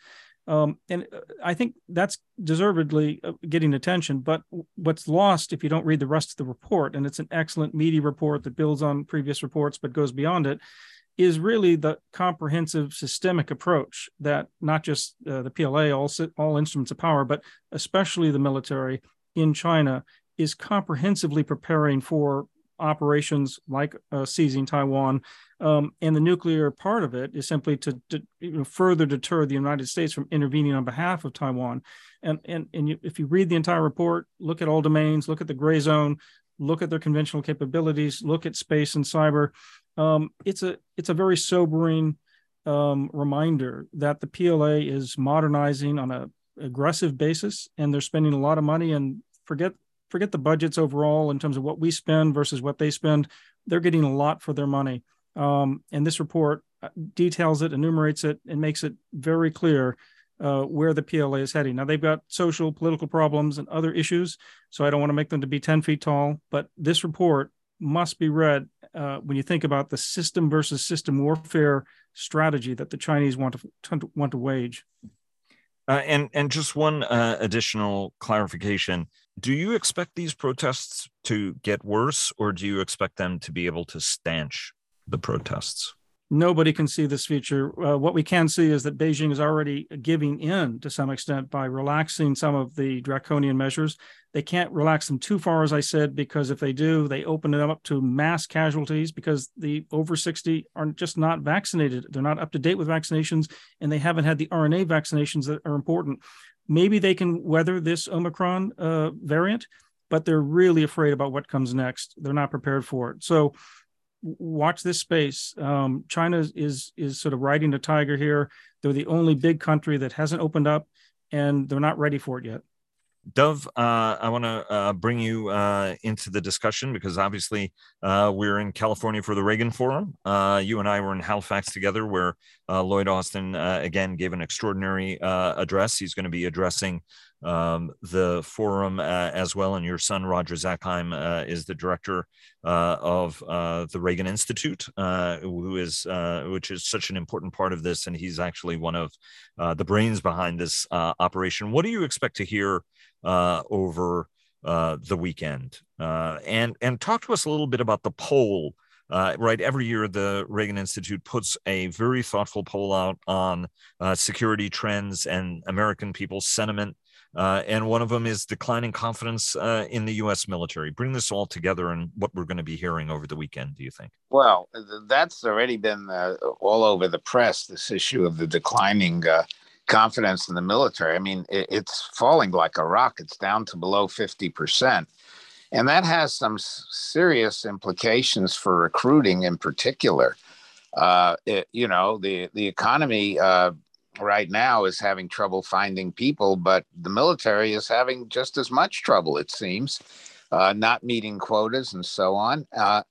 Um, and uh, I think that's deservedly uh, getting attention. But what's lost if you don't read the rest of the report, and it's an excellent meaty report that builds on previous reports but goes beyond it, is really the comprehensive systemic approach that not just uh, the PLA, all, all instruments of power, but especially the military in China is comprehensively preparing for operations like uh, seizing Taiwan. Um, and the nuclear part of it is simply to, to you know, further deter the United States from intervening on behalf of Taiwan. And, and, and you, if you read the entire report, look at all domains, look at the gray zone, look at their conventional capabilities, look at space and cyber, um, it's a it's a very sobering um, reminder that the PLA is modernizing on a aggressive basis, and they're spending a lot of money. And forget forget the budgets overall in terms of what we spend versus what they spend. They're getting a lot for their money. Um, and this report uh, details it, enumerates it, and makes it very clear uh, where the PLA is heading. Now they've got social, political problems and other issues, so I don't want to make them to be ten feet tall. But this report must be read uh, when you think about the system versus system warfare strategy that the Chinese want to want to wage. Uh, and and just one uh, additional clarification: Do you expect these protests to get worse, or do you expect them to be able to stanch the protests? Nobody can see this future. Uh, what we can see is that Beijing is already giving in to some extent by relaxing some of the draconian measures. They can't relax them too far, as I said, because if they do, they open it up to mass casualties because the over 60 are just not vaccinated. They're not up to date with vaccinations and they haven't had the RNA vaccinations that are important. Maybe they can weather this Omicron uh, variant, but they're really afraid about what comes next. They're not prepared for it. So, watch this space. Um, China is is sort of riding the tiger here. They're the only big country that hasn't opened up, and they're not ready for it yet. Dov, uh, I want to uh, bring you uh, into the discussion because obviously uh, we're in California for the Reagan Forum. Uh, you and I were in Halifax together, where uh, Lloyd Austin again gave an extraordinary address. He's going to be addressing um, the forum as well, and your son Roger Zakheim is the director of the Reagan Institute, who is which is such an important part of this, and he's actually one of the brains behind this operation. What do you expect to hear? Uh, over uh, the weekend. Uh, and and talk to us a little bit about the poll. Uh, right, every year the Reagan Institute puts a very thoughtful poll out on uh, security trends and American people's sentiment. Uh, and one of them is declining confidence in the U.S. military. Bring this all together and what we're going to be hearing over the weekend. Do you think? Well, that's already been all over the press. This issue of the declining confidence in the military. I mean, it, it's falling like a rock. It's down to below 50%. And that has some serious implications for recruiting in particular. Uh, it, you know, the, the economy uh, right now is having trouble finding people, but the military is having just as much trouble, it seems, uh, not meeting quotas and so on. Uh,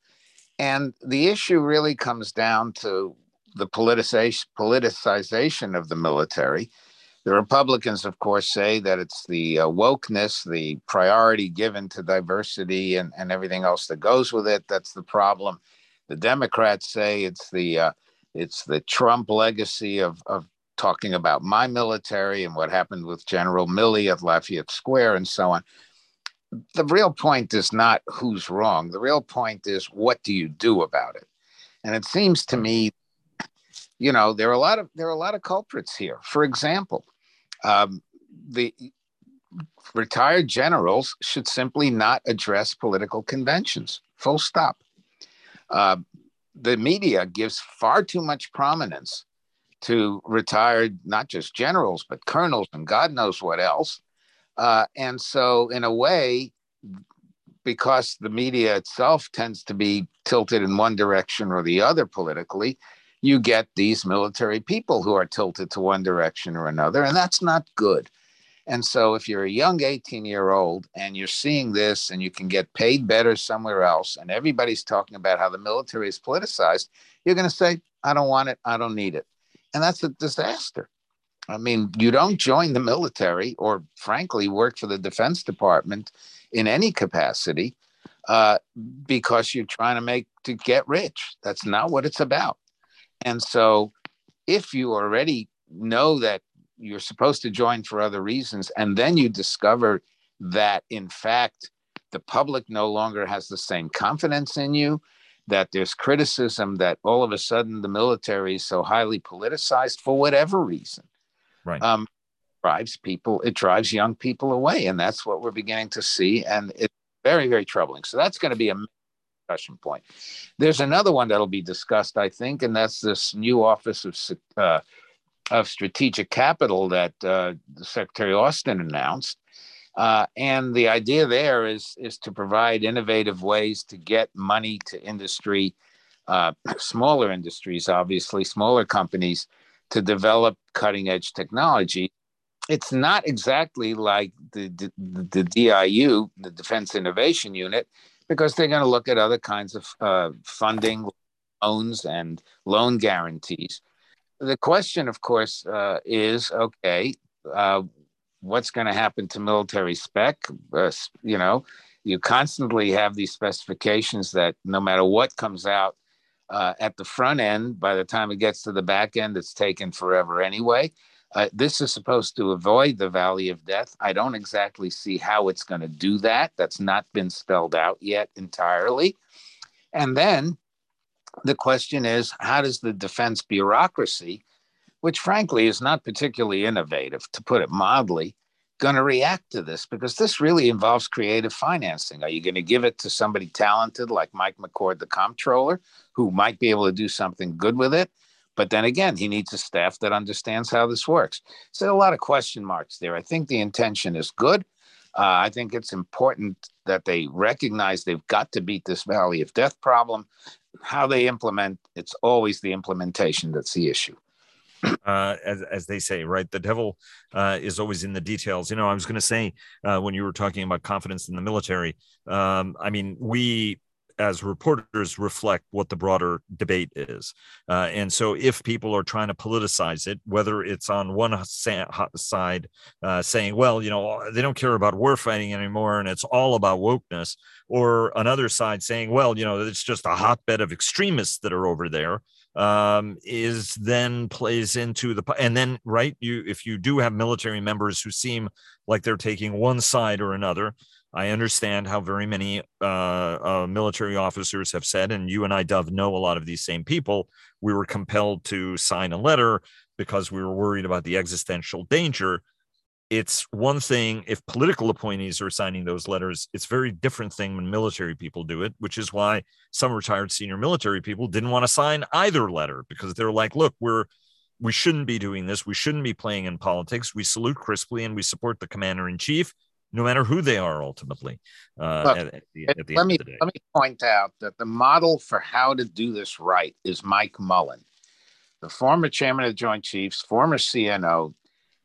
and the issue really comes down to the politicization, of the military. The Republicans, of course, say that it's the uh, wokeness, the priority given to diversity and, and everything else that goes with it. That's the problem. The Democrats say it's the uh, it's the Trump legacy of, of talking about my military and what happened with General Milley at Lafayette Square and so on. The real point is not who's wrong. The real point is what do you do about it? And it seems to me you know there are a lot of there are a lot of culprits here. For example um, the retired generals should simply not address political conventions. Full stop. Uh, the media gives far too much prominence to retired not just generals but colonels and god knows what else. Uh, and so in a way because the media itself tends to be tilted in one direction or the other politically you get these military people who are tilted to one direction or another, and that's not good. And so, if you're a young 18 year old and you're seeing this and you can get paid better somewhere else, and everybody's talking about how the military is politicized, you're going to say, I don't want it, I don't need it. And that's a disaster. I mean, you don't join the military or, frankly, work for the Defense Department in any capacity uh, because you're trying to make to get rich. That's not what it's about. And so, if you already know that you're supposed to join for other reasons, and then you discover that, in fact, the public no longer has the same confidence in you, that there's criticism that all of a sudden the military is so highly politicized for whatever reason. Right. Um, drives people, it drives young people away. And that's what we're beginning to see. And it's very, very troubling. So that's going to be a discussion point. There's another one that'll be discussed, I think, and that's this new Office of uh, of Strategic Capital that uh, Secretary Austin announced. Uh, and the idea there is is to provide innovative ways to get money to industry, uh, smaller industries, obviously smaller companies, to develop cutting edge technology. It's not exactly like the, the, the DIU, the Defense Innovation Unit, because they're going to look at other kinds of uh, funding, loans, and loan guarantees. The question, of course, uh, is okay, uh, what's going to happen to military spec? Uh, you know, you constantly have these specifications that no matter what comes out uh, at the front end, by the time it gets to the back end, it's taken forever anyway. Uh, this is supposed to avoid the valley of death. I don't exactly see how it's going to do that. That's not been spelled out yet entirely. And then the question is how does the defense bureaucracy, which frankly is not particularly innovative, to put it mildly, going to react to this? Because this really involves creative financing. Are you going to give it to somebody talented like Mike McCord, the comptroller, who might be able to do something good with it? But then again, he needs a staff that understands how this works. So a lot of question marks there. I think the intention is good. Uh, I think it's important that they recognize they've got to beat this valley of death problem. How they implement, it's always the implementation that's the issue uh, as, as they say, right? The devil uh, is always in the details. You know, I was going to say uh, when you were talking about confidence in the military, um, I mean, we as reporters reflect what the broader debate is. Uh, and so if people are trying to politicize it, whether it's on one side uh, saying, well, you know, they don't care about war fighting anymore and it's all about wokeness, or another side saying, well, you know, it's just a hotbed of extremists that are over there um, is then plays into the and then right you if you do have military members who seem like they're taking one side or another i understand how very many uh, uh, military officers have said and you and i Dov know a lot of these same people. We were compelled to sign a letter because we were worried about the existential danger. It's one thing if political appointees are signing those letters it's very different thing when military people do it which is why some retired senior military people didn't want to sign either letter because they're like look we're we shouldn't be doing this. We shouldn't be playing in politics. We salute crisply and we support the commander in chief no matter who they are ultimately uh, Look, at, at the, at the let me let me point out that the model for how to do this right is mike mullen the former chairman of the joint chiefs former cno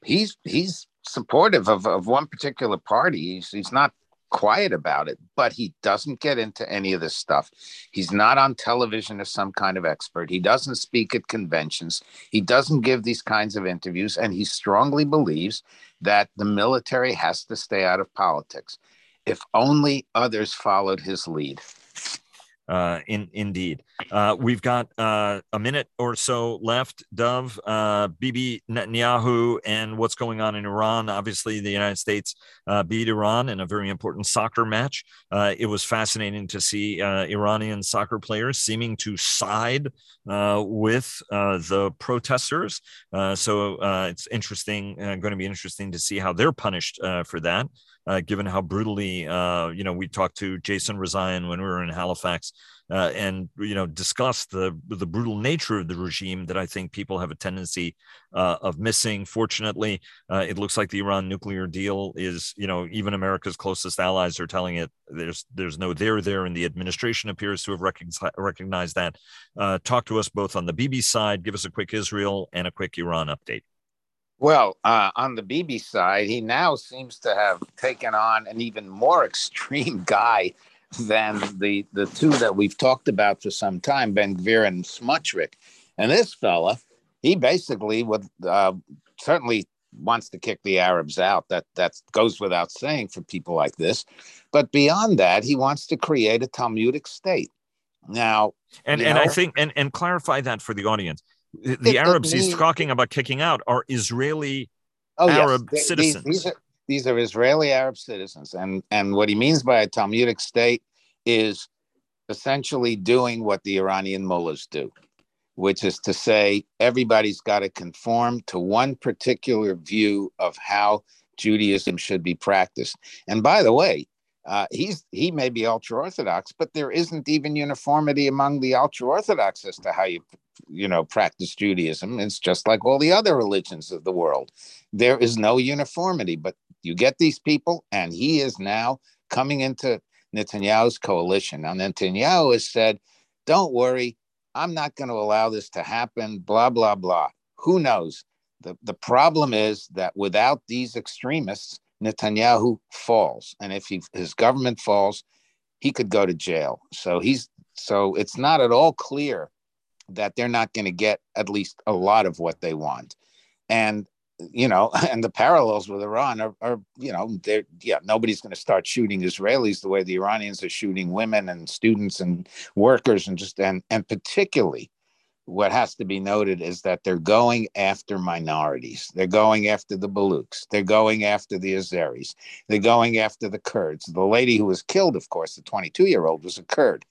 he's he's supportive of, of one particular party. He's, he's not quiet about it, but he doesn't get into any of this stuff. He's not on television as some kind of expert. He doesn't speak at conventions. He doesn't give these kinds of interviews. And he strongly believes that the military has to stay out of politics. If only others followed his lead. Uh, in indeed, uh, we've got uh, a minute or so left. Dov, uh, Bibi Netanyahu, and what's going on in Iran. Obviously, the United States uh, beat Iran in a very important soccer match. Uh, it was fascinating to see Iranian soccer players seeming to side with the protesters. so it's interesting, going to be interesting to see how they're punished for that uh, given how brutally, uh, you know, we talked to Jason Rezaian when we were in Halifax uh, and, you know, discussed the, the brutal nature of the regime that I think people have a tendency uh, of missing. Fortunately, uh, it looks like the Iran nuclear deal is, you know, even America's closest allies are telling it there's there's no there there, and the administration appears to have recognized that. Uh, talk to us both on the Bibi side, give us a quick Israel and a quick Iran update. Well, uh, on the Bibi side, he now seems to have taken on an even more extreme guy than the the two that we've talked about for some time, Ben Gvir and Smotrich. And this fella, he basically would uh, certainly wants to kick the Arabs out. That that goes without saying for people like this. But beyond that, he wants to create a Talmudic state. Now, and and know, I think and and clarify that for the audience the Arabs he's talking about kicking out are Israeli oh, Arab yes. citizens. These, these, are, these are Israeli Arab citizens, and and what he means by a Talmudic state is essentially doing what the Iranian mullahs do, which is to say everybody's got to conform to one particular view of how Judaism should be practiced. And by the way, uh, he's he may be ultra orthodox, but there isn't even uniformity among the ultra orthodox as to how you you know practice Judaism. It's just like all the other religions of the world. There is no uniformity, but you get these people, and he is now coming into Netanyahu's coalition. Now Netanyahu has said, "Don't worry, I'm not going to allow this to happen." Blah blah blah. Who knows? The, the problem is that without these extremists, Netanyahu falls, and if he, his government falls, he could go to jail. So he's so it's not at all clear that they're not going to get at least a lot of what they want, and you know, and the parallels with Iran are, are you know, they're yeah, nobody's going to start shooting Israelis the way the Iranians are shooting women and students and workers and just and and particularly what has to be noted is that they're going after minorities. They're going after the Baluchs. They're going after the Azeris. They're going after the Kurds. The lady who was killed, of course, the 22 year old, was a Kurd.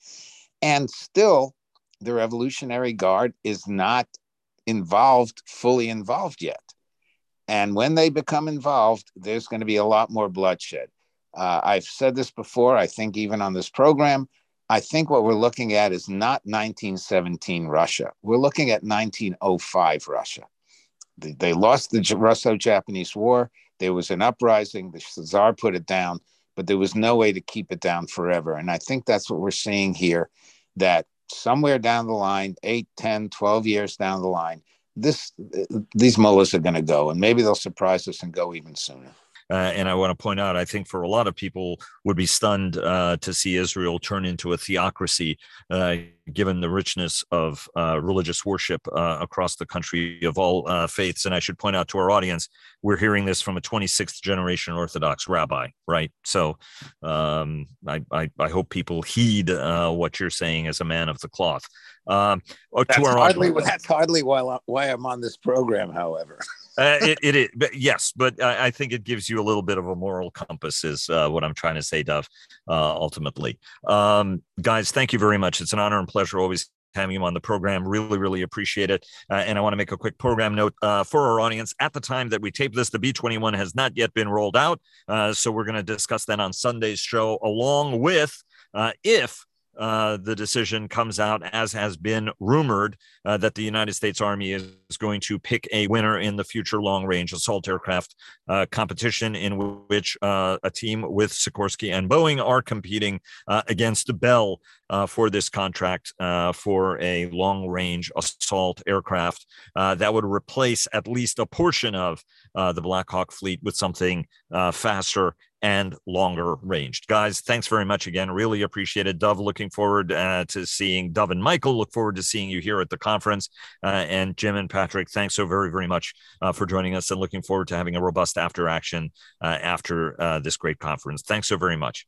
And still, the Revolutionary Guard is not involved, fully involved yet. And when they become involved, there's going to be a lot more bloodshed. Uh, I've said this before, I think even on this program. I think what we're looking at is not 1917 Russia. We're looking at 1905 Russia. They, they lost the Russo Japanese War. There was an uprising. The Czar put it down, but there was no way to keep it down forever. And I think that's what we're seeing here that somewhere down the line, 8, 10, 12 years down the line, this these mullahs are going to go, and maybe they'll surprise us and go even sooner. Uh, and I want to point out, I think for a lot of people would be stunned uh, to see Israel turn into a theocracy, uh, given the richness of uh, religious worship uh, across the country of all uh, faiths. And I should point out to our audience, we're hearing this from a 26th generation Orthodox rabbi, right? So um, I, I, I, hope people heed what you're saying as a man of the cloth. Um, that's, hardly, that's hardly why, why I'm on this program, however. uh, it, it is, but yes, but I, I, think it gives you a little bit of a moral compass, is uh, what I'm trying to say, Dov. Uh, ultimately, um, guys, thank you very much. It's an honor and pleasure always having you on the program. Really, really appreciate it. Uh, and I want to make a quick program note uh, for our audience. At the time that we tape this, the B21 has not yet been rolled out. Uh, so we're going to discuss that on Sunday's show, along with uh, if uh, the decision comes out, as has been rumored, uh, that the United States Army is going to pick a winner in the future long range assault aircraft uh, competition, in which uh, a team with Sikorsky and Boeing are competing uh, against Bell for this contract for a long range assault aircraft that would replace at least a portion of the Black Hawk fleet with something faster and longer ranged. Guys, thanks very much again. Really appreciate it. Dov, looking forward uh, to seeing Dov and Michael. Look forward to seeing you here at the conference. Uh, and Jim and Patrick, thanks so very, very much uh, for joining us and looking forward to having a robust after action uh, after uh, this great conference. Thanks so very much.